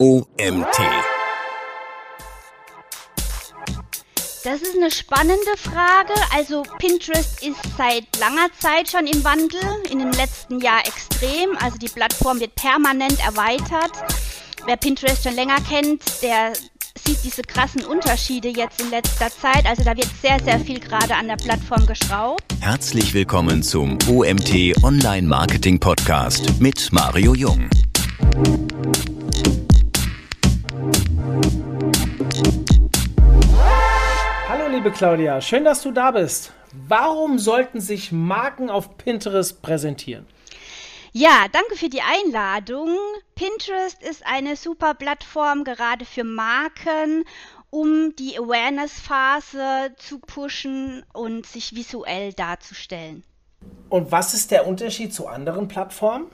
OMT. Das ist eine spannende Frage. Also Pinterest ist seit langer Zeit schon im Wandel, in dem letzten Jahr extrem. Also die Plattform wird permanent erweitert. Wer Pinterest schon länger kennt, der sieht diese krassen Unterschiede jetzt in letzter Zeit. Also da wird sehr, sehr viel gerade an der Plattform geschraubt. Herzlich willkommen zum OMT Online Marketing Podcast mit Mario Jung. Liebe Claudia, schön, dass du da bist. Warum sollten sich Marken auf Pinterest präsentieren? Ja, danke für die Einladung. Pinterest ist eine super Plattform gerade für Marken, um die Awareness-Phase zu pushen und sich visuell darzustellen. Und was ist der Unterschied zu anderen Plattformen?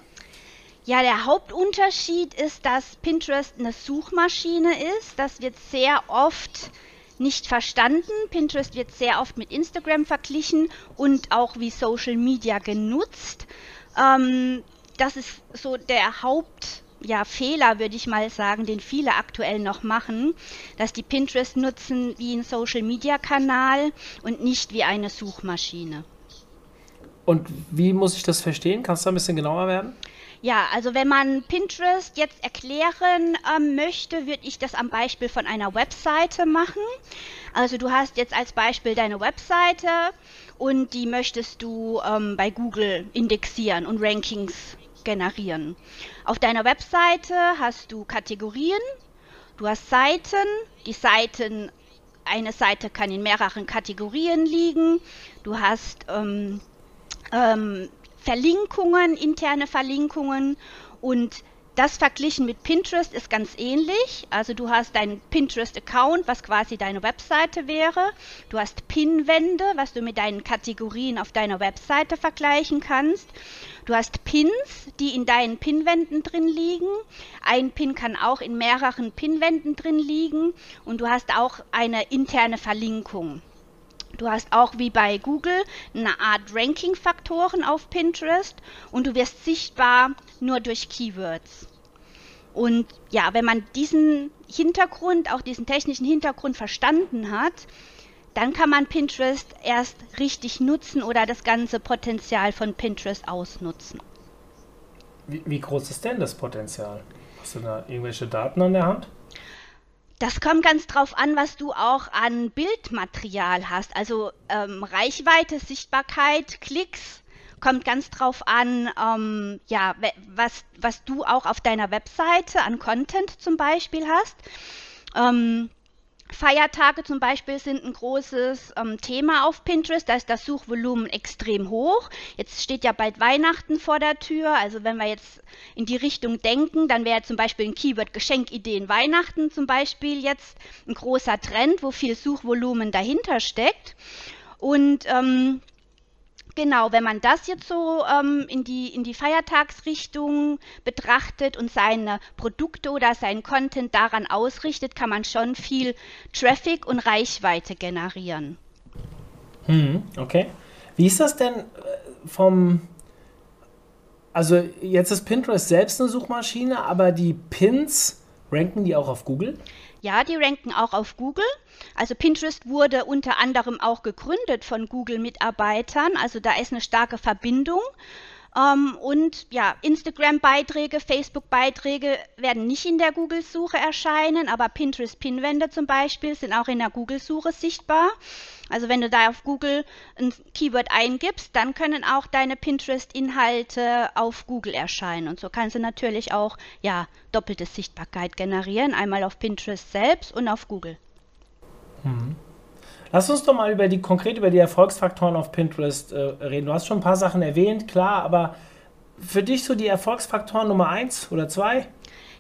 Ja, der Hauptunterschied ist, dass Pinterest eine Suchmaschine ist. Das wird sehr oft nicht verstanden. Pinterest wird sehr oft mit Instagram verglichen und auch wie Social Media genutzt. Ähm, das ist so der Haupt ja, Fehler, würde ich mal sagen, den viele aktuell noch machen, dass die Pinterest nutzen wie ein Social-Media-Kanal und nicht wie eine Suchmaschine. Und wie muss ich das verstehen? Kannst du ein bisschen genauer werden? Ja, also wenn man Pinterest jetzt erklären ähm, möchte, würde ich das am Beispiel von einer Webseite machen. Also du hast jetzt als Beispiel deine Webseite und die möchtest du ähm, bei Google indexieren und Rankings generieren. Auf deiner Webseite hast du Kategorien, du hast Seiten, die Seiten, eine Seite kann in mehreren Kategorien liegen, du hast ähm, ähm, Verlinkungen, interne Verlinkungen und das verglichen mit Pinterest ist ganz ähnlich. Also du hast deinen Pinterest-Account, was quasi deine Webseite wäre. Du hast Pinwände, was du mit deinen Kategorien auf deiner Webseite vergleichen kannst. Du hast Pins, die in deinen Pinwänden drin liegen. Ein Pin kann auch in mehreren Pinwänden drin liegen. Und du hast auch eine interne Verlinkung. Du hast auch wie bei Google eine Art Ranking-Faktoren auf Pinterest und du wirst sichtbar nur durch Keywords. Und ja, wenn man diesen Hintergrund, auch diesen technischen Hintergrund verstanden hat, dann kann man Pinterest erst richtig nutzen oder das ganze Potenzial von Pinterest ausnutzen. Wie, wie groß ist denn das Potenzial? Hast du da irgendwelche Daten an der Hand? Das kommt ganz drauf an, was du auch an Bildmaterial hast. Also ähm, Reichweite, Sichtbarkeit, Klicks, kommt ganz drauf an, ähm, ja, was, was du auch auf deiner Webseite an Content zum Beispiel hast. Ähm, Feiertage zum Beispiel sind ein großes ähm, Thema auf Pinterest. Da ist das Suchvolumen extrem hoch. Jetzt steht ja bald Weihnachten vor der Tür. Also wenn wir jetzt in die Richtung denken, dann wäre zum Beispiel ein Keyword Geschenkideen Weihnachten zum Beispiel jetzt ein großer Trend, wo viel Suchvolumen dahinter steckt. Und ähm, Genau, wenn man das jetzt so ähm, in, die, in die Feiertagsrichtung betrachtet und seine Produkte oder seinen Content daran ausrichtet, kann man schon viel Traffic und Reichweite generieren. Hm, okay. Wie ist das denn äh, vom... Also jetzt ist Pinterest selbst eine Suchmaschine, aber die Pins, ranken die auch auf Google? Ja, die ranken auch auf Google. Also Pinterest wurde unter anderem auch gegründet von Google-Mitarbeitern. Also da ist eine starke Verbindung. Ähm, und ja, Instagram-Beiträge, Facebook-Beiträge werden nicht in der Google-Suche erscheinen, aber Pinterest-Pinwände zum Beispiel sind auch in der Google-Suche sichtbar. Also wenn du da auf Google ein Keyword eingibst, dann können auch deine Pinterest-Inhalte auf Google erscheinen. Und so kannst du natürlich auch ja, doppelte Sichtbarkeit generieren, einmal auf Pinterest selbst und auf Google. Mhm. Lass uns doch mal über die konkret über die Erfolgsfaktoren auf Pinterest äh, reden. Du hast schon ein paar Sachen erwähnt, klar, aber für dich so die Erfolgsfaktoren Nummer eins oder zwei?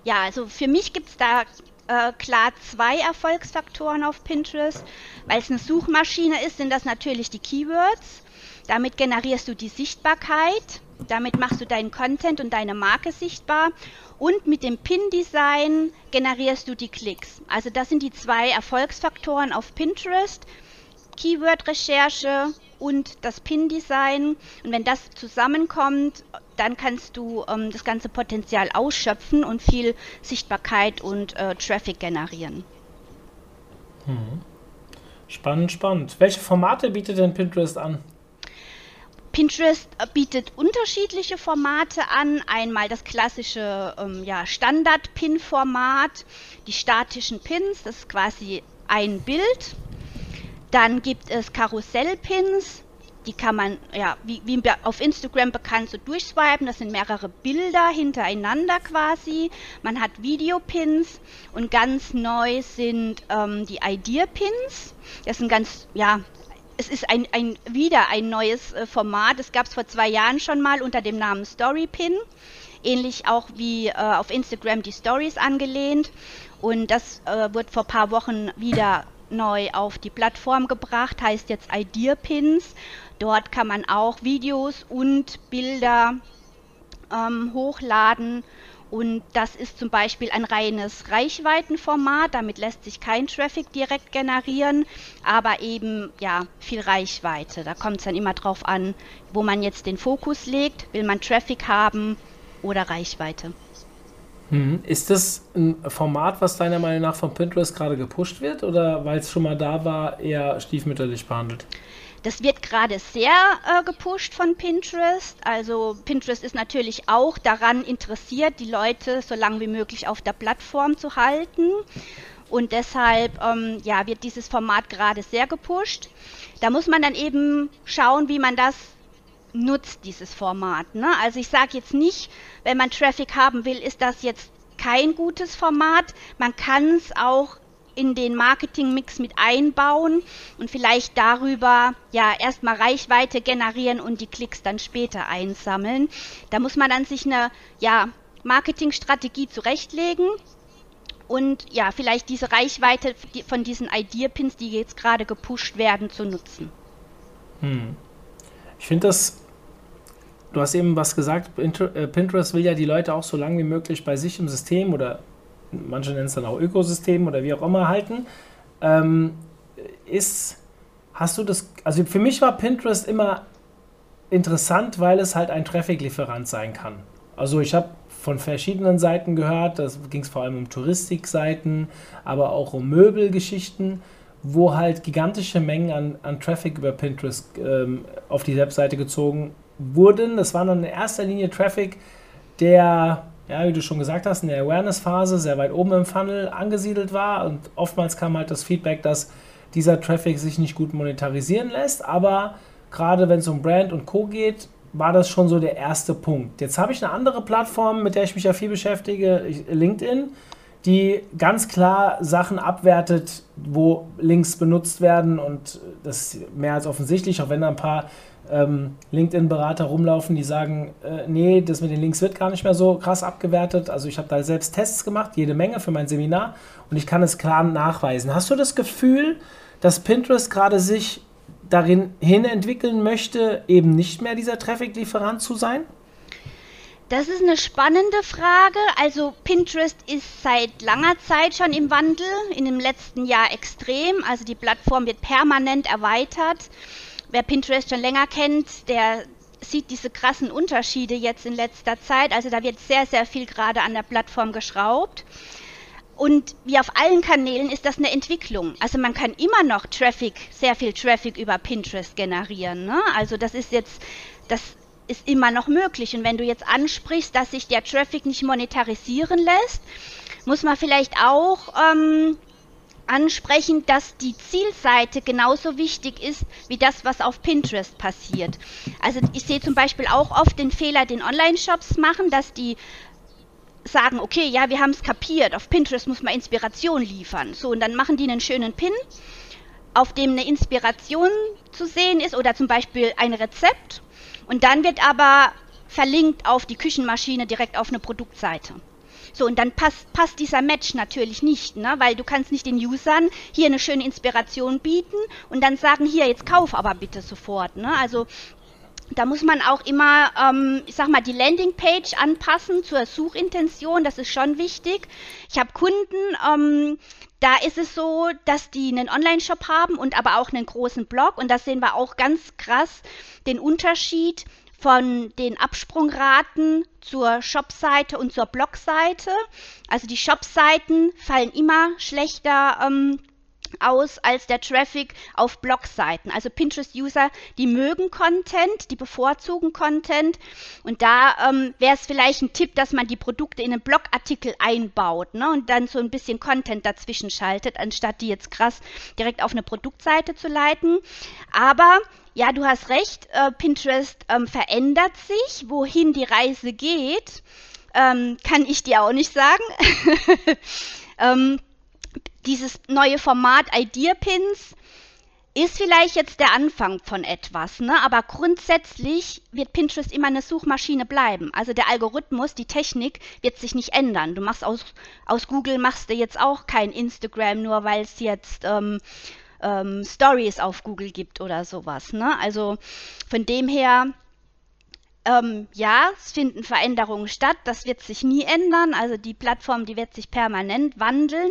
Ja, also für mich gibt es da äh, klar zwei Erfolgsfaktoren auf Pinterest. Weil es eine Suchmaschine ist, sind das natürlich die Keywords. Damit generierst du die Sichtbarkeit. Damit machst du deinen Content und deine Marke sichtbar. Und mit dem Pin-Design generierst du die Klicks. Also das sind die zwei Erfolgsfaktoren auf Pinterest. Keyword-Recherche und das Pin-Design. Und wenn das zusammenkommt, dann kannst du ähm, das ganze Potenzial ausschöpfen und viel Sichtbarkeit und äh, Traffic generieren. Hm. Spannend, spannend. Welche Formate bietet denn Pinterest an? Pinterest bietet unterschiedliche Formate an. Einmal das klassische ähm, ja, Standard-Pin-Format, die statischen Pins, das ist quasi ein Bild. Dann gibt es Karussell-Pins, die kann man, ja, wie, wie auf Instagram bekannt, so durchswipen. Das sind mehrere Bilder hintereinander quasi. Man hat Videopins und ganz neu sind ähm, die Idea-Pins. Das sind ganz, ja, es ist ein, ein wieder ein neues äh, Format. Es gab es vor zwei Jahren schon mal unter dem Namen Storypin. Ähnlich auch wie äh, auf Instagram die Stories angelehnt. Und das äh, wird vor paar Wochen wieder neu auf die Plattform gebracht, heißt jetzt Ideapins. Dort kann man auch Videos und Bilder ähm, hochladen und das ist zum Beispiel ein reines Reichweitenformat, damit lässt sich kein Traffic direkt generieren, aber eben ja viel Reichweite. Da kommt es dann immer drauf an, wo man jetzt den Fokus legt. Will man Traffic haben oder Reichweite? Hm. Ist das ein Format, was deiner Meinung nach von Pinterest gerade gepusht wird oder weil es schon mal da war, eher stiefmütterlich behandelt? Das wird gerade sehr äh, gepusht von Pinterest. Also Pinterest ist natürlich auch daran interessiert, die Leute so lange wie möglich auf der Plattform zu halten. Und deshalb ähm, ja, wird dieses Format gerade sehr gepusht. Da muss man dann eben schauen, wie man das nutzt, dieses Format. Ne? Also ich sage jetzt nicht, wenn man Traffic haben will, ist das jetzt kein gutes Format. Man kann es auch in den Marketingmix mit einbauen und vielleicht darüber ja erstmal Reichweite generieren und die Klicks dann später einsammeln. Da muss man dann sich eine ja, Marketingstrategie zurechtlegen und ja, vielleicht diese Reichweite von diesen Idea-Pins, die jetzt gerade gepusht werden, zu nutzen. Hm. Ich finde das, du hast eben was gesagt, äh, Pinterest will ja die Leute auch so lange wie möglich bei sich im System oder manche nennen es dann auch Ökosystem oder wie auch immer halten, ähm, ist, hast du das, also für mich war Pinterest immer interessant, weil es halt ein Traffic-Lieferant sein kann. Also ich habe von verschiedenen Seiten gehört, da ging es vor allem um Touristikseiten, aber auch um Möbelgeschichten, wo halt gigantische Mengen an, an Traffic über Pinterest ähm, auf die Webseite gezogen wurden. Das war dann in erster Linie Traffic, der ja, wie du schon gesagt hast, in der Awareness-Phase sehr weit oben im Funnel angesiedelt war und oftmals kam halt das Feedback, dass dieser Traffic sich nicht gut monetarisieren lässt, aber gerade wenn es um Brand und Co. geht, war das schon so der erste Punkt. Jetzt habe ich eine andere Plattform, mit der ich mich ja viel beschäftige, LinkedIn, die ganz klar Sachen abwertet, wo Links benutzt werden und das ist mehr als offensichtlich, auch wenn da ein paar ähm, LinkedIn-Berater rumlaufen, die sagen, äh, nee, das mit den Links wird gar nicht mehr so krass abgewertet. Also ich habe da selbst Tests gemacht, jede Menge für mein Seminar und ich kann es klar nachweisen. Hast du das Gefühl, dass Pinterest gerade sich darin hin entwickeln möchte, eben nicht mehr dieser Traffic-Lieferant zu sein? Das ist eine spannende Frage. Also Pinterest ist seit langer Zeit schon im Wandel, in dem letzten Jahr extrem. Also die Plattform wird permanent erweitert wer Pinterest schon länger kennt, der sieht diese krassen Unterschiede jetzt in letzter Zeit. Also da wird sehr, sehr viel gerade an der Plattform geschraubt. Und wie auf allen Kanälen ist das eine Entwicklung. Also man kann immer noch Traffic, sehr viel Traffic über Pinterest generieren. Ne? Also das ist jetzt, das ist immer noch möglich. Und wenn du jetzt ansprichst, dass sich der Traffic nicht monetarisieren lässt, muss man vielleicht auch ähm, ansprechen, dass die Zielseite genauso wichtig ist wie das, was auf Pinterest passiert. Also ich sehe zum Beispiel auch oft den Fehler, den Online-Shops machen, dass die sagen, okay, ja, wir haben es kapiert, auf Pinterest muss man Inspiration liefern. So, und dann machen die einen schönen Pin, auf dem eine Inspiration zu sehen ist oder zum Beispiel ein Rezept. Und dann wird aber verlinkt auf die Küchenmaschine direkt auf eine Produktseite. So, und dann passt, passt dieser Match natürlich nicht, ne? weil du kannst nicht den Usern hier eine schöne Inspiration bieten und dann sagen, hier, jetzt kauf aber bitte sofort. Ne? Also da muss man auch immer, ähm, ich sag mal, die Landingpage anpassen zur Suchintention. Das ist schon wichtig. Ich habe Kunden, ähm, da ist es so, dass die einen Online-Shop haben und aber auch einen großen Blog. Und da sehen wir auch ganz krass den Unterschied von den Absprungraten zur Shopseite und zur Blogseite. Also die Shopseiten fallen immer schlechter ähm, aus als der Traffic auf Blogseiten. Also Pinterest-User, die mögen Content, die bevorzugen Content. Und da ähm, wäre es vielleicht ein Tipp, dass man die Produkte in einen Blogartikel einbaut ne? und dann so ein bisschen Content dazwischen schaltet, anstatt die jetzt krass direkt auf eine Produktseite zu leiten. Aber ja, du hast recht, äh, Pinterest ähm, verändert sich. Wohin die Reise geht, ähm, kann ich dir auch nicht sagen. ähm, dieses neue Format Idea Pins ist vielleicht jetzt der Anfang von etwas, ne? aber grundsätzlich wird Pinterest immer eine Suchmaschine bleiben. Also der Algorithmus, die Technik wird sich nicht ändern. Du machst aus, aus Google machst du jetzt auch kein Instagram, nur weil es jetzt ähm, Stories auf Google gibt oder sowas. Ne? Also von dem her ähm, ja, es finden Veränderungen statt. Das wird sich nie ändern. Also die Plattform, die wird sich permanent wandeln.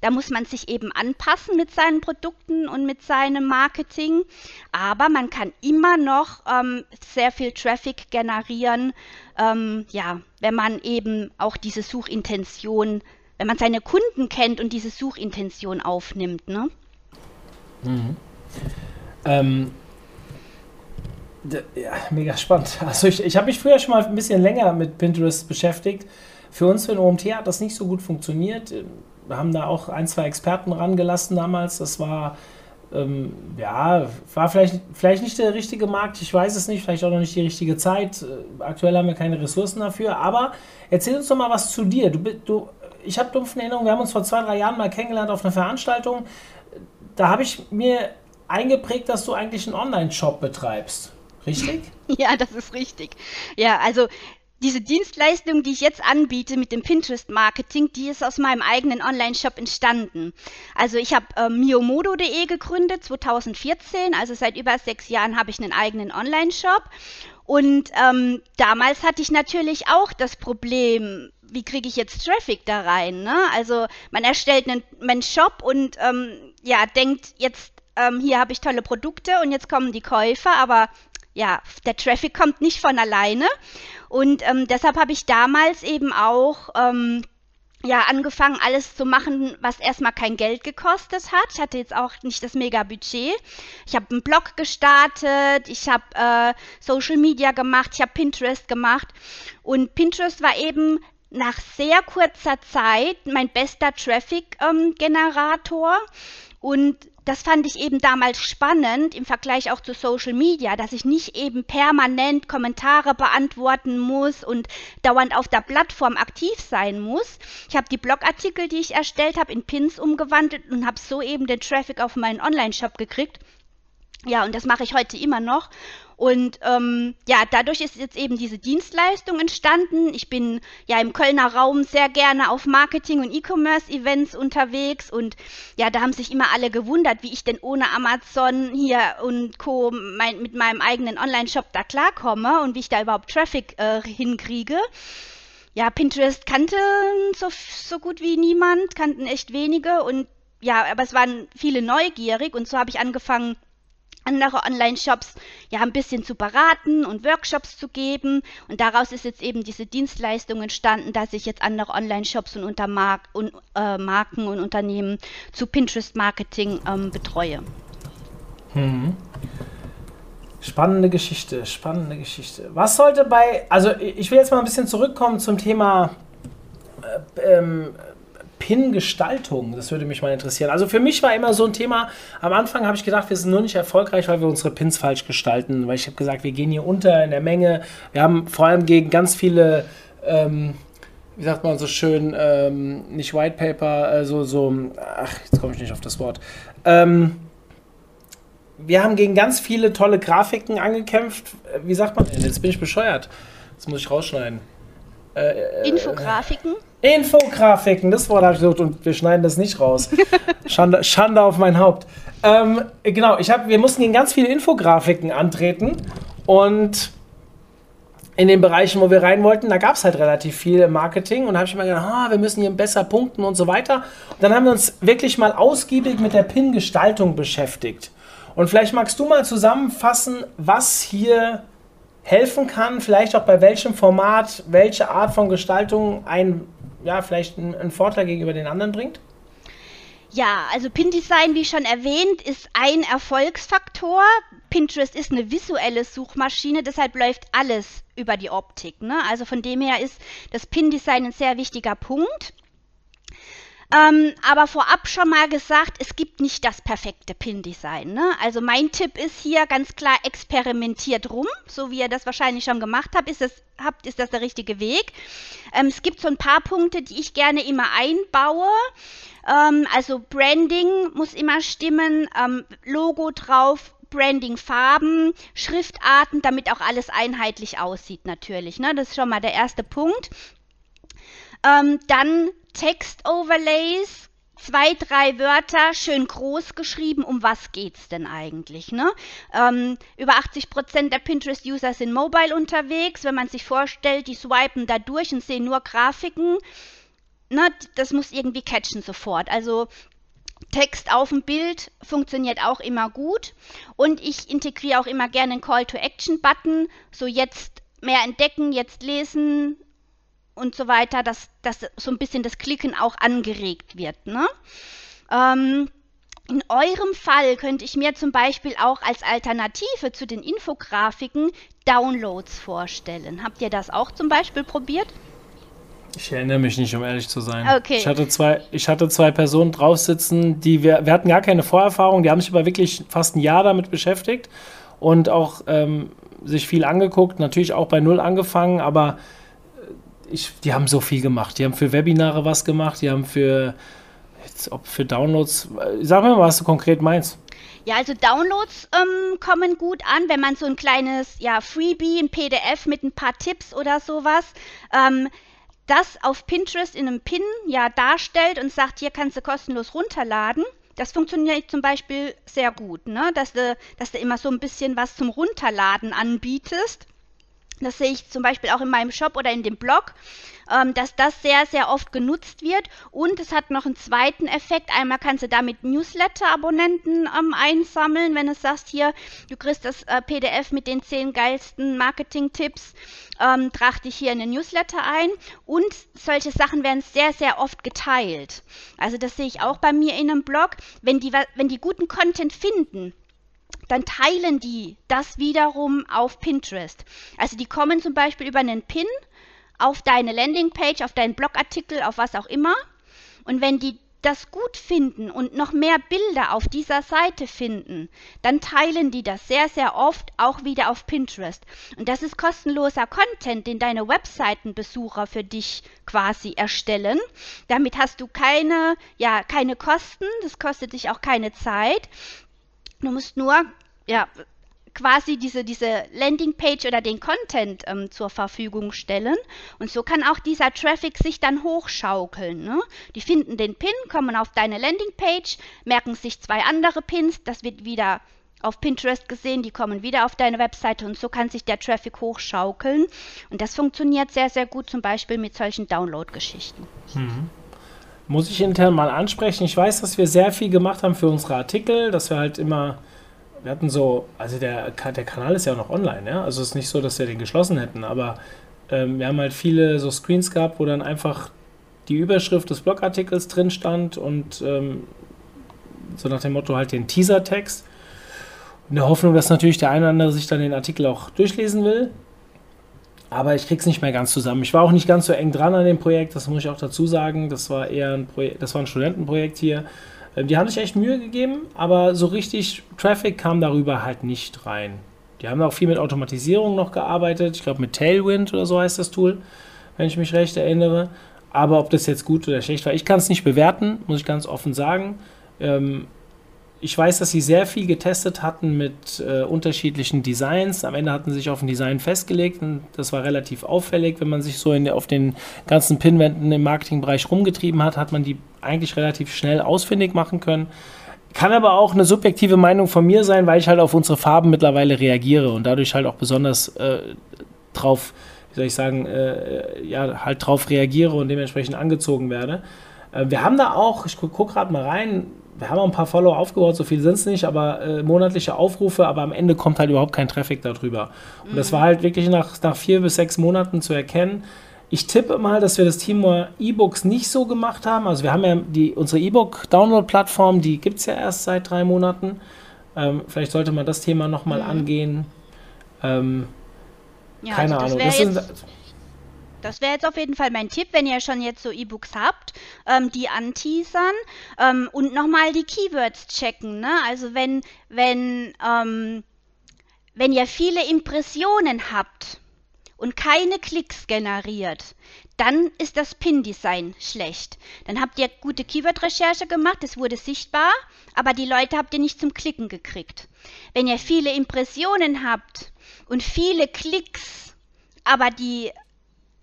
Da muss man sich eben anpassen mit seinen Produkten und mit seinem Marketing. Aber man kann immer noch ähm, sehr viel Traffic generieren, ähm, ja, wenn man eben auch diese Suchintention, wenn man seine Kunden kennt und diese Suchintention aufnimmt. Ne? Mhm. Ähm, ja, mega spannend. Also ich, ich habe mich früher schon mal ein bisschen länger mit Pinterest beschäftigt. Für uns, für den OMT, hat das nicht so gut funktioniert. Wir haben da auch ein, zwei Experten rangelassen damals. Das war, ähm, ja, war vielleicht, vielleicht nicht der richtige Markt. Ich weiß es nicht. Vielleicht auch noch nicht die richtige Zeit. Äh, aktuell haben wir keine Ressourcen dafür. Aber erzähl uns doch mal was zu dir. Du, du, ich habe dumpfen Erinnerungen, wir haben uns vor zwei, drei Jahren mal kennengelernt auf einer Veranstaltung. Da habe ich mir eingeprägt, dass du eigentlich einen Online-Shop betreibst. Richtig? Ja, das ist richtig. Ja, also diese Dienstleistung, die ich jetzt anbiete mit dem Pinterest-Marketing, die ist aus meinem eigenen Online-Shop entstanden. Also ich habe äh, miomodo.de gegründet 2014, also seit über sechs Jahren habe ich einen eigenen Online-Shop. Und ähm, damals hatte ich natürlich auch das Problem, wie kriege ich jetzt Traffic da rein? Ne? Also man erstellt einen, einen Shop und ähm, ja, denkt jetzt, ähm, hier habe ich tolle Produkte und jetzt kommen die Käufer, aber ja, der Traffic kommt nicht von alleine. Und ähm, deshalb habe ich damals eben auch ähm, ja, angefangen, alles zu machen, was erstmal kein Geld gekostet hat. Ich hatte jetzt auch nicht das mega Budget. Ich habe einen Blog gestartet, ich habe äh, Social Media gemacht, ich habe Pinterest gemacht. Und Pinterest war eben nach sehr kurzer Zeit mein bester Traffic-Generator. Ähm, und das fand ich eben damals spannend im Vergleich auch zu Social Media, dass ich nicht eben permanent Kommentare beantworten muss und dauernd auf der Plattform aktiv sein muss. Ich habe die Blogartikel, die ich erstellt habe, in Pins umgewandelt und habe so eben den Traffic auf meinen Online-Shop gekriegt. Ja, und das mache ich heute immer noch. Und ähm, ja, dadurch ist jetzt eben diese Dienstleistung entstanden. Ich bin ja im Kölner Raum sehr gerne auf Marketing- und E-Commerce-Events unterwegs und ja, da haben sich immer alle gewundert, wie ich denn ohne Amazon hier und Co. Mein, mit meinem eigenen Online-Shop da klarkomme und wie ich da überhaupt Traffic äh, hinkriege. Ja, Pinterest kannte so, so gut wie niemand, kannten echt wenige und ja, aber es waren viele neugierig und so habe ich angefangen, andere Online-Shops ja ein bisschen zu beraten und Workshops zu geben. Und daraus ist jetzt eben diese Dienstleistung entstanden, dass ich jetzt andere Online-Shops und, unter Mark und äh, Marken und Unternehmen zu Pinterest-Marketing ähm, betreue. Hm. Spannende Geschichte, spannende Geschichte. Was sollte bei, also ich will jetzt mal ein bisschen zurückkommen zum Thema äh, ähm, Pin-Gestaltung? Das würde mich mal interessieren. Also für mich war immer so ein Thema, am Anfang habe ich gedacht, wir sind nur nicht erfolgreich, weil wir unsere Pins falsch gestalten. Weil ich habe gesagt, wir gehen hier unter in der Menge. Wir haben vor allem gegen ganz viele, ähm, wie sagt man so schön, ähm, nicht White Paper, äh, so, ach, jetzt komme ich nicht auf das Wort. Ähm, wir haben gegen ganz viele tolle Grafiken angekämpft. Wie sagt man denn? Jetzt bin ich bescheuert. Das muss ich rausschneiden. Äh, äh Infografiken? Infografiken, das Wort habe ich gesucht und wir schneiden das nicht raus. Schande, Schande auf mein Haupt. Ähm, genau, ich hab, wir mussten gegen ganz viele Infografiken antreten und in den Bereichen, wo wir rein wollten, da gab es halt relativ viel Marketing und da habe ich immer gedacht, ah, wir müssen hier besser punkten und so weiter. Und dann haben wir uns wirklich mal ausgiebig mit der Pin-Gestaltung beschäftigt. Und vielleicht magst du mal zusammenfassen, was hier helfen kann, vielleicht auch bei welchem Format, welche Art von Gestaltung ein, ja, vielleicht einen Vorteil gegenüber den anderen bringt? Ja, also Pin-Design, wie schon erwähnt, ist ein Erfolgsfaktor. Pinterest ist eine visuelle Suchmaschine, deshalb läuft alles über die Optik. Ne? Also von dem her ist das Pin-Design ein sehr wichtiger Punkt. Ähm, aber vorab schon mal gesagt, es gibt nicht das perfekte Pin-Design. Ne? Also mein Tipp ist hier ganz klar, experimentiert rum, so wie ihr das wahrscheinlich schon gemacht habt, ist das, habt, ist das der richtige Weg. Ähm, es gibt so ein paar Punkte, die ich gerne immer einbaue. Ähm, also Branding muss immer stimmen, ähm, Logo drauf, Branding-Farben, Schriftarten, damit auch alles einheitlich aussieht natürlich. Ne? Das ist schon mal der erste Punkt. Ähm, dann Text-Overlays, zwei, drei Wörter schön groß geschrieben, um was geht's denn eigentlich? Ne? Ähm, über 80 Prozent der Pinterest-User sind mobile unterwegs. Wenn man sich vorstellt, die swipen da durch und sehen nur Grafiken, ne, das muss irgendwie catchen sofort. Also Text auf dem Bild funktioniert auch immer gut. Und ich integriere auch immer gerne einen Call-to-Action-Button. So jetzt mehr entdecken, jetzt lesen, und so weiter, dass, dass so ein bisschen das Klicken auch angeregt wird. Ne? Ähm, in eurem Fall könnte ich mir zum Beispiel auch als Alternative zu den Infografiken Downloads vorstellen. Habt ihr das auch zum Beispiel probiert? Ich erinnere mich nicht, um ehrlich zu sein. Okay. Ich hatte zwei, ich hatte zwei Personen drauf sitzen, die wir, wir hatten gar keine Vorerfahrung, die haben sich aber wirklich fast ein Jahr damit beschäftigt und auch ähm, sich viel angeguckt, natürlich auch bei Null angefangen, aber ich, die haben so viel gemacht. Die haben für Webinare was gemacht, die haben für, jetzt, ob für Downloads, sag mir mal, was du konkret meinst. Ja, also Downloads ähm, kommen gut an, wenn man so ein kleines ja, Freebie, ein PDF mit ein paar Tipps oder sowas, ähm, das auf Pinterest in einem Pin ja darstellt und sagt, hier kannst du kostenlos runterladen. Das funktioniert zum Beispiel sehr gut, ne? dass, du, dass du immer so ein bisschen was zum Runterladen anbietest. Das sehe ich zum Beispiel auch in meinem Shop oder in dem Blog, ähm, dass das sehr, sehr oft genutzt wird. Und es hat noch einen zweiten Effekt. Einmal kannst du damit Newsletter-Abonnenten ähm, einsammeln, wenn du sagst, hier, du kriegst das äh, PDF mit den zehn geilsten Marketing-Tipps, ähm, trag dich hier in den Newsletter ein. Und solche Sachen werden sehr, sehr oft geteilt. Also das sehe ich auch bei mir in einem Blog. Wenn die, wenn die guten Content finden, dann teilen die das wiederum auf Pinterest. Also die kommen zum Beispiel über einen Pin auf deine Landingpage, auf deinen Blogartikel, auf was auch immer. Und wenn die das gut finden und noch mehr Bilder auf dieser Seite finden, dann teilen die das sehr, sehr oft auch wieder auf Pinterest. Und das ist kostenloser Content, den deine Webseitenbesucher für dich quasi erstellen. Damit hast du keine, ja, keine Kosten, das kostet dich auch keine Zeit. Du musst nur ja, quasi diese, diese Landingpage oder den Content ähm, zur Verfügung stellen. Und so kann auch dieser Traffic sich dann hochschaukeln. Ne? Die finden den Pin, kommen auf deine Landingpage, merken sich zwei andere Pins, das wird wieder auf Pinterest gesehen, die kommen wieder auf deine Webseite und so kann sich der Traffic hochschaukeln. Und das funktioniert sehr, sehr gut, zum Beispiel mit solchen Download-Geschichten. Mhm. Muss ich intern mal ansprechen. Ich weiß, dass wir sehr viel gemacht haben für unsere Artikel, dass wir halt immer, wir hatten so, also der, der Kanal ist ja auch noch online, ja. Also es ist nicht so, dass wir den geschlossen hätten, aber ähm, wir haben halt viele so Screens gehabt, wo dann einfach die Überschrift des Blogartikels drin stand und ähm, so nach dem Motto halt den Teaser-Text. In der Hoffnung, dass natürlich der eine oder andere sich dann den Artikel auch durchlesen will aber ich krieg's nicht mehr ganz zusammen. Ich war auch nicht ganz so eng dran an dem Projekt, das muss ich auch dazu sagen. Das war eher ein Projekt, das war ein Studentenprojekt hier. Ähm, die haben sich echt Mühe gegeben, aber so richtig Traffic kam darüber halt nicht rein. Die haben auch viel mit Automatisierung noch gearbeitet. Ich glaube mit Tailwind oder so heißt das Tool, wenn ich mich recht erinnere. Aber ob das jetzt gut oder schlecht war, ich kann es nicht bewerten, muss ich ganz offen sagen. Ähm, ich weiß, dass sie sehr viel getestet hatten mit äh, unterschiedlichen Designs. Am Ende hatten sie sich auf ein Design festgelegt und das war relativ auffällig. Wenn man sich so in, auf den ganzen Pinwänden im Marketingbereich rumgetrieben hat, hat man die eigentlich relativ schnell ausfindig machen können. Kann aber auch eine subjektive Meinung von mir sein, weil ich halt auf unsere Farben mittlerweile reagiere und dadurch halt auch besonders äh, drauf, wie soll ich sagen, äh, ja, halt drauf reagiere und dementsprechend angezogen werde. Äh, wir haben da auch, ich gucke guck gerade mal rein, wir haben auch ein paar Follower aufgebaut, so viel sind es nicht, aber äh, monatliche Aufrufe, aber am Ende kommt halt überhaupt kein Traffic darüber. Und mhm. das war halt wirklich nach, nach vier bis sechs Monaten zu erkennen. Ich tippe mal, dass wir das Thema E-Books nicht so gemacht haben. Also wir haben ja die, unsere E-Book-Download-Plattform, die gibt es ja erst seit drei Monaten. Ähm, vielleicht sollte man das Thema nochmal mhm. angehen. Ähm, ja, keine also Ahnung. Das, wäre jetzt auf jeden Fall mein Tipp, wenn ihr schon jetzt so E-Books habt, ähm, die anteasern ähm, und nochmal die Keywords checken. Ne? Also wenn, wenn, ähm, wenn ihr viele Impressionen habt und keine Klicks generiert, dann ist das Pin-Design schlecht. Dann habt ihr gute Keyword-Recherche gemacht, es wurde sichtbar, aber die Leute habt ihr nicht zum Klicken gekriegt. Wenn ihr viele Impressionen habt und viele Klicks, aber die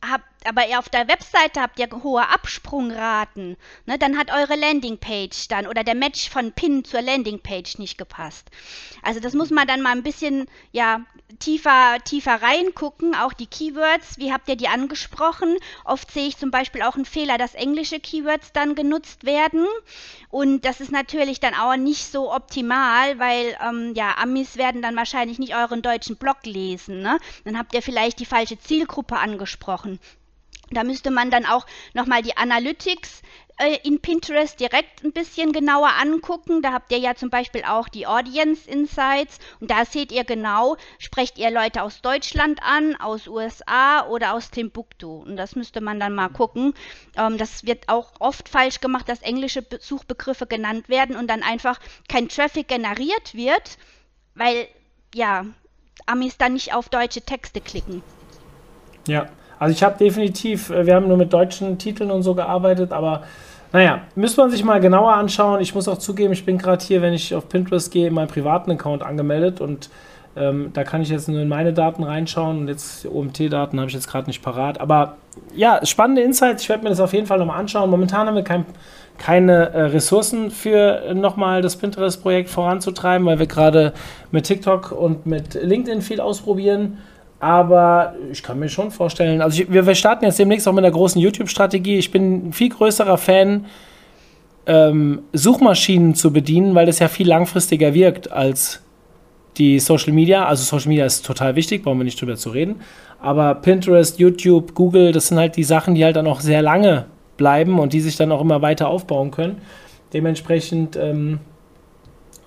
habt, aber ihr auf der Webseite habt ihr hohe Absprungraten, ne, dann hat eure Landingpage dann oder der Match von Pin zur Landingpage nicht gepasst. Also das muss man dann mal ein bisschen ja tiefer tiefer reingucken, auch die Keywords, wie habt ihr die angesprochen? Oft sehe ich zum Beispiel auch einen Fehler, dass englische Keywords dann genutzt werden und das ist natürlich dann auch nicht so optimal, weil ähm, ja Amis werden dann wahrscheinlich nicht euren deutschen Blog lesen, ne? Dann habt ihr vielleicht die falsche Zielgruppe angesprochen. Da müsste man dann auch nochmal die Analytics äh, in Pinterest direkt ein bisschen genauer angucken. Da habt ihr ja zum Beispiel auch die Audience Insights und da seht ihr genau, sprecht ihr Leute aus Deutschland an, aus USA oder aus Timbuktu. Und das müsste man dann mal gucken. Ähm, das wird auch oft falsch gemacht, dass englische Suchbegriffe genannt werden und dann einfach kein Traffic generiert wird, weil ja, Amis dann nicht auf deutsche Texte klicken. Ja, also ich habe definitiv, äh, wir haben nur mit deutschen Titeln und so gearbeitet, aber naja, müsste man sich mal genauer anschauen. Ich muss auch zugeben, ich bin gerade hier, wenn ich auf Pinterest gehe, in meinem privaten Account angemeldet und ähm, da kann ich jetzt nur in meine Daten reinschauen und jetzt OMT-Daten habe ich jetzt gerade nicht parat. Aber ja, spannende Insights. Ich werde mir das auf jeden Fall nochmal anschauen. Momentan haben wir kein, keine äh, Ressourcen für nochmal das Pinterest-Projekt voranzutreiben, weil wir gerade mit TikTok und mit LinkedIn viel ausprobieren. Aber ich kann mir schon vorstellen, also ich, wir, wir, starten jetzt demnächst auch mit einer großen YouTube-Strategie. Ich bin ein viel größerer Fan, ähm, Suchmaschinen zu bedienen, weil das ja viel langfristiger wirkt als die Social Media. Also Social Media ist total wichtig, brauchen wir nicht drüber zu reden. Aber Pinterest, YouTube, Google, das sind halt die Sachen, die halt dann auch sehr lange bleiben und die sich dann auch immer weiter aufbauen können. Dementsprechend, ähm,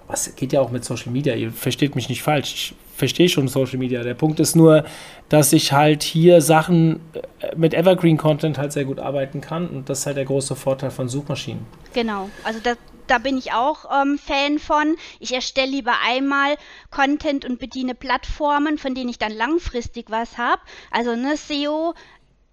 was geht ja auch mit Social Media, ihr versteht mich nicht falsch. Ich verstehe schon Social Media. Der Punkt ist nur, dass ich halt hier Sachen äh, mit Evergreen Content halt sehr gut arbeiten kann und das ist halt der große Vorteil von Suchmaschinen. Genau, also das, da bin ich auch ähm, Fan von. Ich erstelle lieber einmal Content und bediene Plattformen, von denen ich dann langfristig was habe. Also ne, SEO,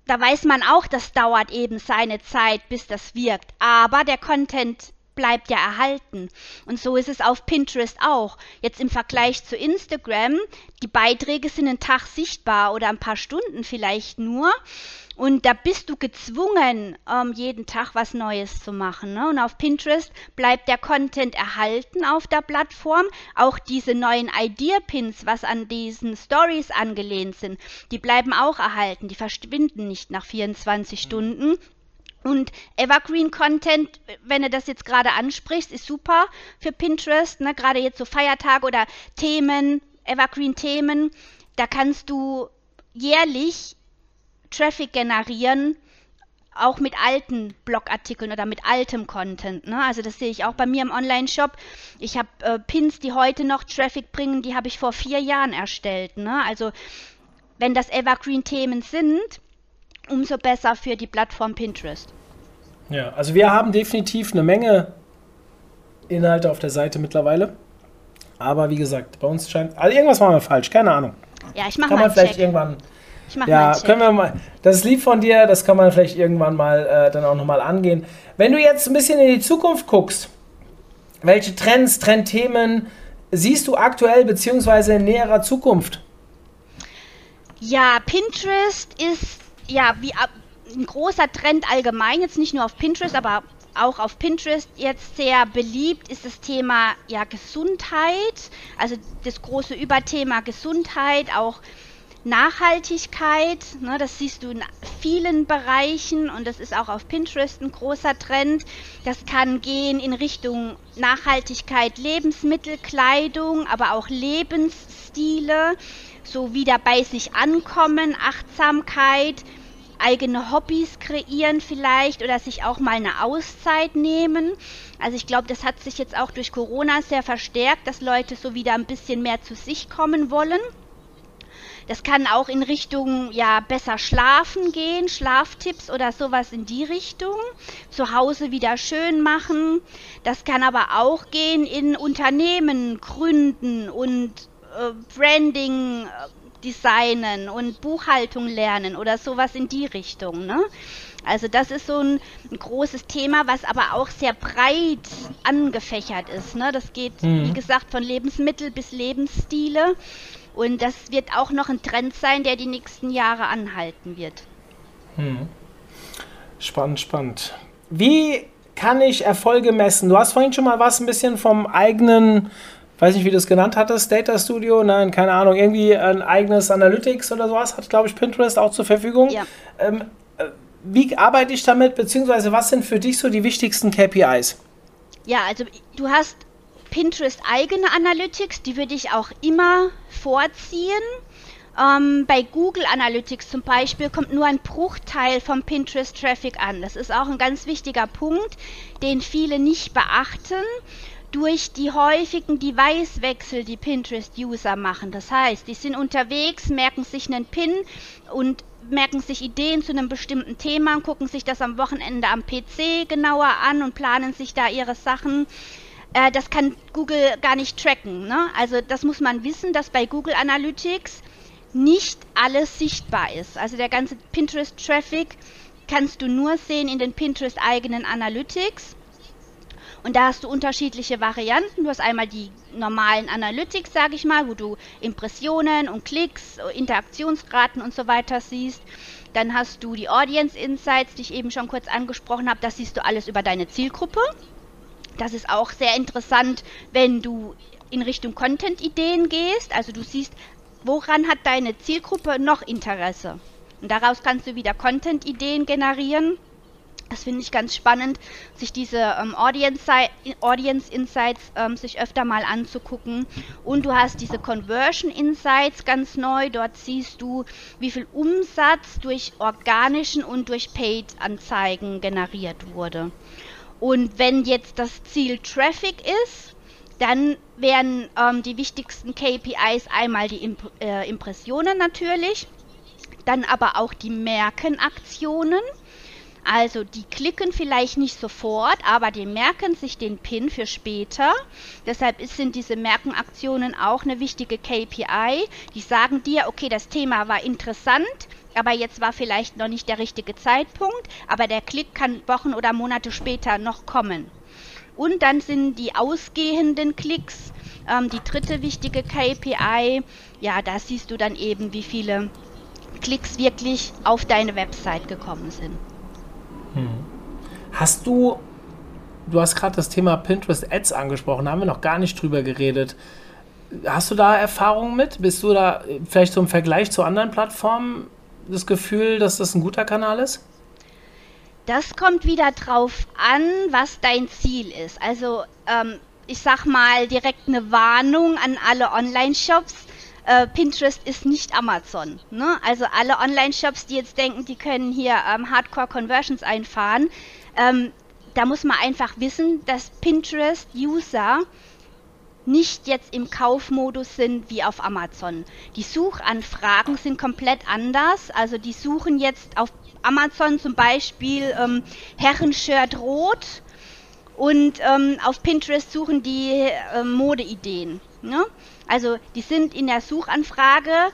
da weiß man auch, das dauert eben seine Zeit, bis das wirkt. Aber der Content bleibt ja erhalten. Und so ist es auf Pinterest auch. Jetzt im Vergleich zu Instagram, die Beiträge sind einen Tag sichtbar oder ein paar Stunden vielleicht nur. Und da bist du gezwungen, ähm, jeden Tag was Neues zu machen. Ne? Und auf Pinterest bleibt der Content erhalten auf der Plattform. Auch diese neuen Idea-Pins, was an diesen Stories angelehnt sind, die bleiben auch erhalten. Die verschwinden nicht nach 24 Stunden. Und Evergreen Content, wenn du das jetzt gerade ansprichst, ist super für Pinterest, ne? gerade jetzt so Feiertage oder Themen, Evergreen Themen. Da kannst du jährlich Traffic generieren, auch mit alten Blogartikeln oder mit altem Content. Ne? Also das sehe ich auch bei mir im Online-Shop. Ich habe äh, Pins, die heute noch Traffic bringen, die habe ich vor vier Jahren erstellt. Ne? Also wenn das Evergreen-Themen sind, umso besser für die Plattform Pinterest. Ja, also wir haben definitiv eine Menge Inhalte auf der Seite mittlerweile. Aber wie gesagt, bei uns scheint. Also irgendwas machen wir falsch, keine Ahnung. Ja, ich mache mal. Kann man vielleicht Check. irgendwann. Ich mach ja, mal können wir mal. Das ist lieb von dir, das kann man vielleicht irgendwann mal äh, dann auch nochmal angehen. Wenn du jetzt ein bisschen in die Zukunft guckst, welche Trends, Trendthemen siehst du aktuell beziehungsweise in näherer Zukunft? Ja, Pinterest ist ja wie ein großer Trend allgemein, jetzt nicht nur auf Pinterest, aber auch auf Pinterest jetzt sehr beliebt ist das Thema ja Gesundheit, also das große Überthema Gesundheit, auch Nachhaltigkeit, ne, das siehst du in vielen Bereichen und das ist auch auf Pinterest ein großer Trend. Das kann gehen in Richtung Nachhaltigkeit, Lebensmittel, Kleidung, aber auch Lebensstile, so wieder bei sich ankommen, Achtsamkeit, eigene Hobbys kreieren vielleicht oder sich auch mal eine Auszeit nehmen. Also ich glaube, das hat sich jetzt auch durch Corona sehr verstärkt, dass Leute so wieder ein bisschen mehr zu sich kommen wollen. Das kann auch in Richtung ja besser schlafen gehen, Schlaftipps oder sowas in die Richtung. Zu Hause wieder schön machen. Das kann aber auch gehen in Unternehmen gründen und Branding äh, designen und Buchhaltung lernen oder sowas in die Richtung. Ne? Also das ist so ein, ein, großes Thema, was aber auch sehr breit angefächert ist. Ne? Das geht, mhm. wie gesagt, von Lebensmittel bis Lebensstile. Und das wird auch noch ein Trend sein, der die nächsten Jahre anhalten wird. Hm. Spannend, spannend. Wie kann ich Erfolge messen? Du hast vorhin schon mal was ein bisschen vom eigenen, weiß nicht, wie du es genannt hattest, Data Studio, nein, keine Ahnung, irgendwie ein eigenes Analytics oder sowas hat, glaube ich, Pinterest auch zur Verfügung. Ja. Ähm, äh, wie arbeite ich damit, beziehungsweise was sind für dich so die wichtigsten KPIs? Ja, also du hast Pinterest eigene Analytics, die würde ich auch immer vorziehen. Ähm, bei Google Analytics zum Beispiel kommt nur ein Bruchteil vom Pinterest Traffic an. Das ist auch ein ganz wichtiger Punkt, den viele nicht beachten durch die häufigen Device-Wechsel, die Pinterest-User machen. Das heißt, die sind unterwegs, merken sich einen Pin und merken sich Ideen zu einem bestimmten Thema, gucken sich das am Wochenende am PC genauer an und planen sich da ihre Sachen äh, das kann Google gar nicht tracken. Ne? Also das muss man wissen, dass bei Google Analytics nicht alles sichtbar ist. Also der ganze Pinterest-Traffic kannst du nur sehen in den Pinterest-eigenen Analytics. Und da hast du unterschiedliche Varianten. Du hast einmal die normalen Analytics, sage ich mal, wo du Impressionen und Klicks, Interaktionsraten und so weiter siehst. Dann hast du die Audience Insights, die ich eben schon kurz angesprochen habe. Das siehst du alles über deine Zielgruppe. Das ist auch sehr interessant, wenn du in Richtung Content-Ideen gehst. Also du siehst, woran hat deine Zielgruppe noch Interesse. Und daraus kannst du wieder Content-Ideen generieren. Das finde ich ganz spannend, sich diese ähm, Audience, Audience, Insights ähm, sich öfter mal anzugucken. Und du hast diese Conversion Insights ganz neu. Dort siehst du, wie viel Umsatz durch organischen und durch Paid-Anzeigen generiert wurde. Und wenn jetzt das Ziel Traffic ist, dann wären ähm, die wichtigsten KPIs einmal die Imp äh, Impressionen natürlich, dann aber auch die Merkenaktionen. Also die klicken vielleicht nicht sofort, aber die merken sich den Pin für später. Deshalb sind diese Merkenaktionen auch eine wichtige KPI. Die sagen dir, okay, das Thema war interessant, aber jetzt war vielleicht noch nicht der richtige Zeitpunkt, aber der Klick kann Wochen oder Monate später noch kommen. Und dann sind die ausgehenden Klicks ähm, die dritte wichtige KPI. Ja, da siehst du dann eben, wie viele Klicks wirklich auf deine Website gekommen sind. Hast du, du hast gerade das Thema Pinterest Ads angesprochen, da haben wir noch gar nicht drüber geredet. Hast du da Erfahrungen mit? Bist du da vielleicht so im Vergleich zu anderen Plattformen das Gefühl, dass das ein guter Kanal ist? Das kommt wieder drauf an, was dein Ziel ist. Also ähm, ich sag mal direkt eine Warnung an alle Online-Shops. Äh, Pinterest ist nicht Amazon. Ne? Also alle Online-Shops, die jetzt denken, die können hier ähm, Hardcore-Conversions einfahren, ähm, da muss man einfach wissen, dass Pinterest-User nicht jetzt im Kaufmodus sind wie auf Amazon. Die Suchanfragen sind komplett anders. Also die suchen jetzt auf Amazon zum Beispiel ähm, Herrenshirt rot und ähm, auf Pinterest suchen die äh, Modeideen. Ne? Also die sind in der Suchanfrage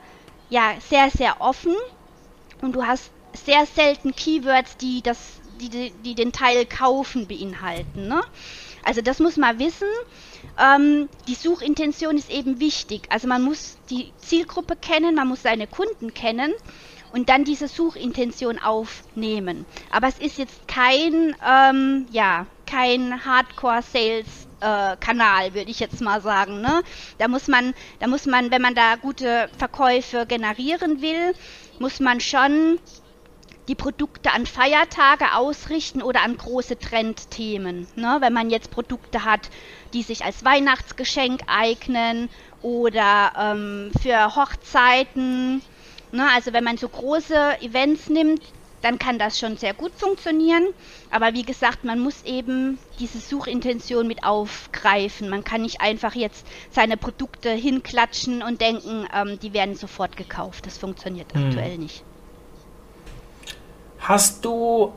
ja sehr, sehr offen und du hast sehr selten Keywords, die das, die, die den Teil kaufen beinhalten. Ne? Also das muss man wissen. Ähm, die Suchintention ist eben wichtig. Also man muss die Zielgruppe kennen, man muss seine Kunden kennen und dann diese Suchintention aufnehmen. Aber es ist jetzt kein, ähm, ja, kein Hardcore-Sales Kanal, äh, würde ich jetzt mal sagen. Ne? Da muss man, da muss man, wenn man da gute Verkäufe generieren will, muss man schon die Produkte an Feiertage ausrichten oder an große Trendthemen. Ne? Wenn man jetzt Produkte hat, die sich als Weihnachtsgeschenk eignen oder ähm, für Hochzeiten. Ne? Also wenn man so große Events nimmt, dann kann das schon sehr gut funktionieren. Aber wie gesagt, man muss eben diese Suchintention mit aufgreifen. Man kann nicht einfach jetzt seine Produkte hinklatschen und denken, ähm, die werden sofort gekauft. Das funktioniert hm. aktuell nicht. Hast du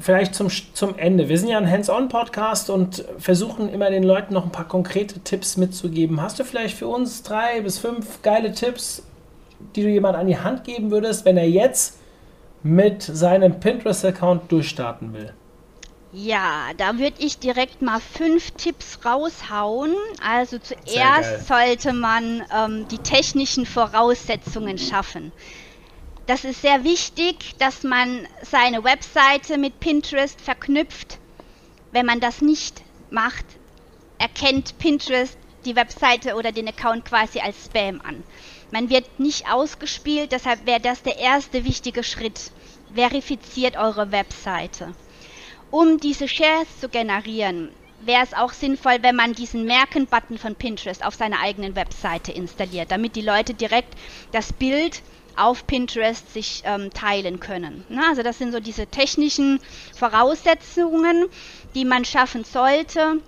vielleicht zum, zum Ende, wir sind ja ein Hands-on-Podcast und versuchen immer den Leuten noch ein paar konkrete Tipps mitzugeben. Hast du vielleicht für uns drei bis fünf geile Tipps, die du jemand an die Hand geben würdest, wenn er jetzt mit seinem Pinterest-Account durchstarten will? Ja, da würde ich direkt mal fünf Tipps raushauen. Also zuerst sollte man ähm, die technischen Voraussetzungen schaffen. Das ist sehr wichtig, dass man seine Webseite mit Pinterest verknüpft. Wenn man das nicht macht, erkennt Pinterest die Webseite oder den Account quasi als Spam an. Man wird nicht ausgespielt, deshalb wäre das der erste wichtige Schritt. Verifiziert eure Webseite. Um diese Shares zu generieren, wäre es auch sinnvoll, wenn man diesen Merken-Button von Pinterest auf seiner eigenen Webseite installiert, damit die Leute direkt das Bild auf Pinterest sich ähm, teilen können. Na, also das sind so diese technischen Voraussetzungen, die man schaffen sollte,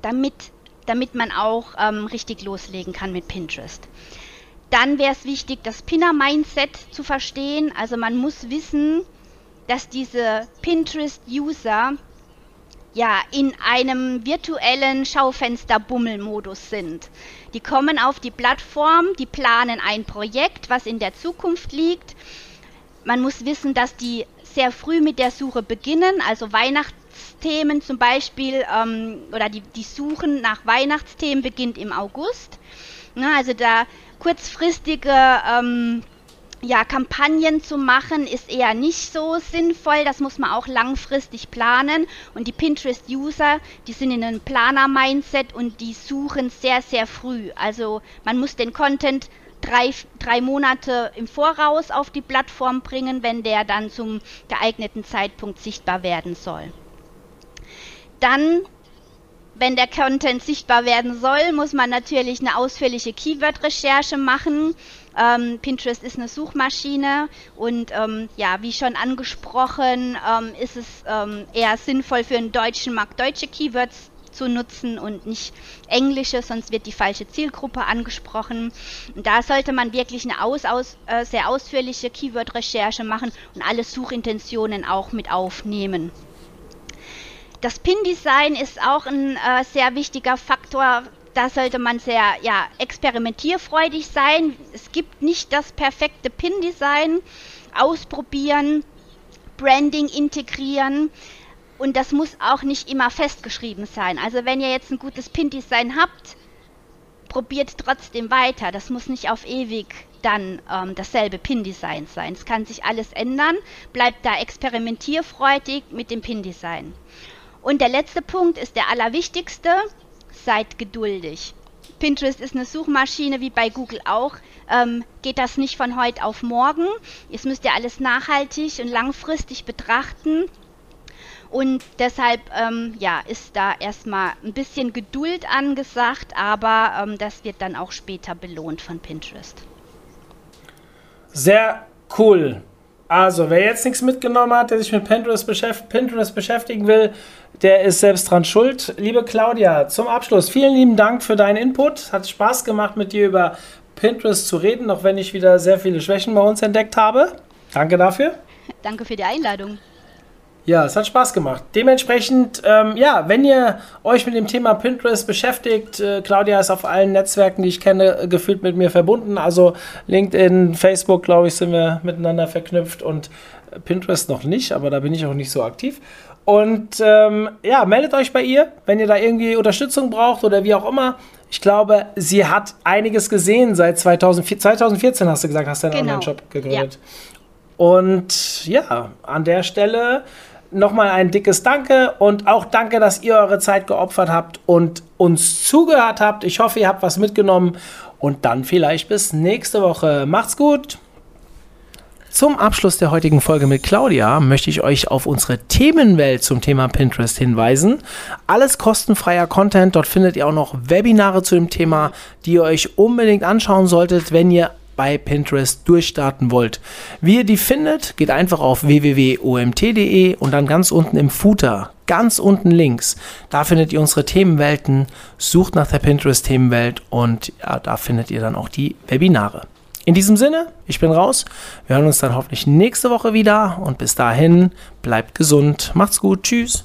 damit, damit man auch ähm, richtig loslegen kann mit Pinterest. Dann wäre es wichtig, das Pinner-Mindset zu verstehen. Also man muss wissen, dass diese Pinterest-User ja in einem virtuellen Schaufenster-Bummelmodus sind. Die kommen auf die Plattform, die planen ein Projekt, was in der Zukunft liegt. Man muss wissen, dass die sehr früh mit der Suche beginnen, also Weihnachtsthemen zum Beispiel, ähm, oder die, die Suchen nach Weihnachtsthemen beginnt im August. Ja, also da kurzfristige ähm, ja, Kampagnen zu machen ist eher nicht so sinnvoll. Das muss man auch langfristig planen. Und die Pinterest-User, die sind in einem Planer-Mindset und die suchen sehr, sehr früh. Also man muss den Content drei, drei Monate im Voraus auf die Plattform bringen, wenn der dann zum geeigneten Zeitpunkt sichtbar werden soll. Dann wenn der Content sichtbar werden soll, muss man natürlich eine ausführliche Keyword-Recherche machen. Ähm, Pinterest ist eine Suchmaschine und ähm, ja, wie schon angesprochen, ähm, ist es ähm, eher sinnvoll für einen deutschen Markt deutsche Keywords zu nutzen und nicht englische, sonst wird die falsche Zielgruppe angesprochen. Und da sollte man wirklich eine aus, aus, äh, sehr ausführliche Keyword-Recherche machen und alle Suchintentionen auch mit aufnehmen. Das Pin-Design ist auch ein äh, sehr wichtiger Faktor. Da sollte man sehr ja, experimentierfreudig sein. Es gibt nicht das perfekte Pin-Design. Ausprobieren, Branding integrieren. Und das muss auch nicht immer festgeschrieben sein. Also wenn ihr jetzt ein gutes Pin-Design habt, probiert trotzdem weiter. Das muss nicht auf ewig dann ähm, dasselbe Pin-Design sein. Es kann sich alles ändern. Bleibt da experimentierfreudig mit dem Pin-Design. Und der letzte Punkt ist der allerwichtigste. Seid geduldig. Pinterest ist eine Suchmaschine wie bei Google auch. Ähm, geht das nicht von heute auf morgen. Jetzt müsst ihr alles nachhaltig und langfristig betrachten. Und deshalb ähm, ja, ist da erstmal ein bisschen Geduld angesagt, aber ähm, das wird dann auch später belohnt von Pinterest. Sehr cool. Also, wer jetzt nichts mitgenommen hat, der sich mit Pinterest, beschäft Pinterest beschäftigen will, der ist selbst dran schuld. Liebe Claudia, zum Abschluss, vielen lieben Dank für deinen Input. Hat Spaß gemacht, mit dir über Pinterest zu reden, auch wenn ich wieder sehr viele Schwächen bei uns entdeckt habe. Danke dafür. Danke für die Einladung. Ja, es hat Spaß gemacht. Dementsprechend, ähm, ja, wenn ihr euch mit dem Thema Pinterest beschäftigt, äh, Claudia ist auf allen Netzwerken, die ich kenne, gefühlt mit mir verbunden. Also LinkedIn, Facebook, glaube ich, sind wir miteinander verknüpft und Pinterest noch nicht, aber da bin ich auch nicht so aktiv. Und ähm, ja, meldet euch bei ihr, wenn ihr da irgendwie Unterstützung braucht oder wie auch immer. Ich glaube, sie hat einiges gesehen seit 2004, 2014, hast du gesagt, hast du einen genau. Online-Shop gegründet. Ja. Und ja, an der Stelle nochmal ein dickes Danke und auch danke, dass ihr eure Zeit geopfert habt und uns zugehört habt. Ich hoffe, ihr habt was mitgenommen und dann vielleicht bis nächste Woche. Macht's gut! Zum Abschluss der heutigen Folge mit Claudia möchte ich euch auf unsere Themenwelt zum Thema Pinterest hinweisen. Alles kostenfreier Content. Dort findet ihr auch noch Webinare zu dem Thema, die ihr euch unbedingt anschauen solltet, wenn ihr bei Pinterest durchstarten wollt. Wie ihr die findet, geht einfach auf www.omt.de und dann ganz unten im Footer, ganz unten links, da findet ihr unsere Themenwelten, sucht nach der Pinterest-Themenwelt und ja, da findet ihr dann auch die Webinare. In diesem Sinne, ich bin raus. Wir hören uns dann hoffentlich nächste Woche wieder und bis dahin bleibt gesund, macht's gut, tschüss.